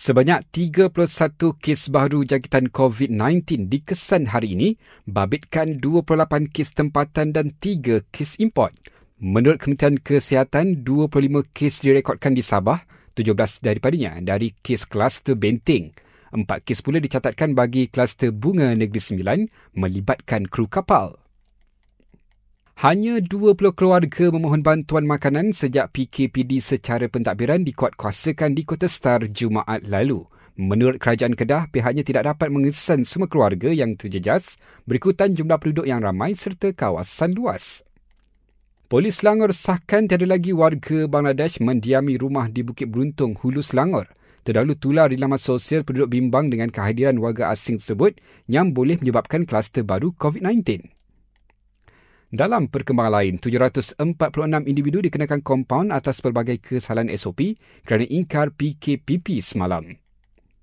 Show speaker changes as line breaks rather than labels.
Sebanyak 31 kes baru jangkitan COVID-19 dikesan hari ini, babitkan 28 kes tempatan dan 3 kes import. Menurut Kementerian Kesihatan, 25 kes direkodkan di Sabah, 17 daripadanya dari kes kluster Benteng. Empat kes pula dicatatkan bagi kluster Bunga Negeri Sembilan melibatkan kru kapal. Hanya 20 keluarga memohon bantuan makanan sejak PKPD secara pentadbiran dikuatkuasakan di Kota Star Jumaat lalu. Menurut Kerajaan Kedah, pihaknya tidak dapat mengesan semua keluarga yang terjejas berikutan jumlah penduduk yang ramai serta kawasan luas. Polis Selangor sahkan tiada lagi warga Bangladesh mendiami rumah di Bukit Beruntung, Hulu Selangor. Terdahulu tular di laman sosial penduduk bimbang dengan kehadiran warga asing tersebut yang boleh menyebabkan kluster baru COVID-19. Dalam perkembangan lain, 746 individu dikenakan kompaun atas pelbagai kesalahan SOP kerana ingkar PKPP semalam.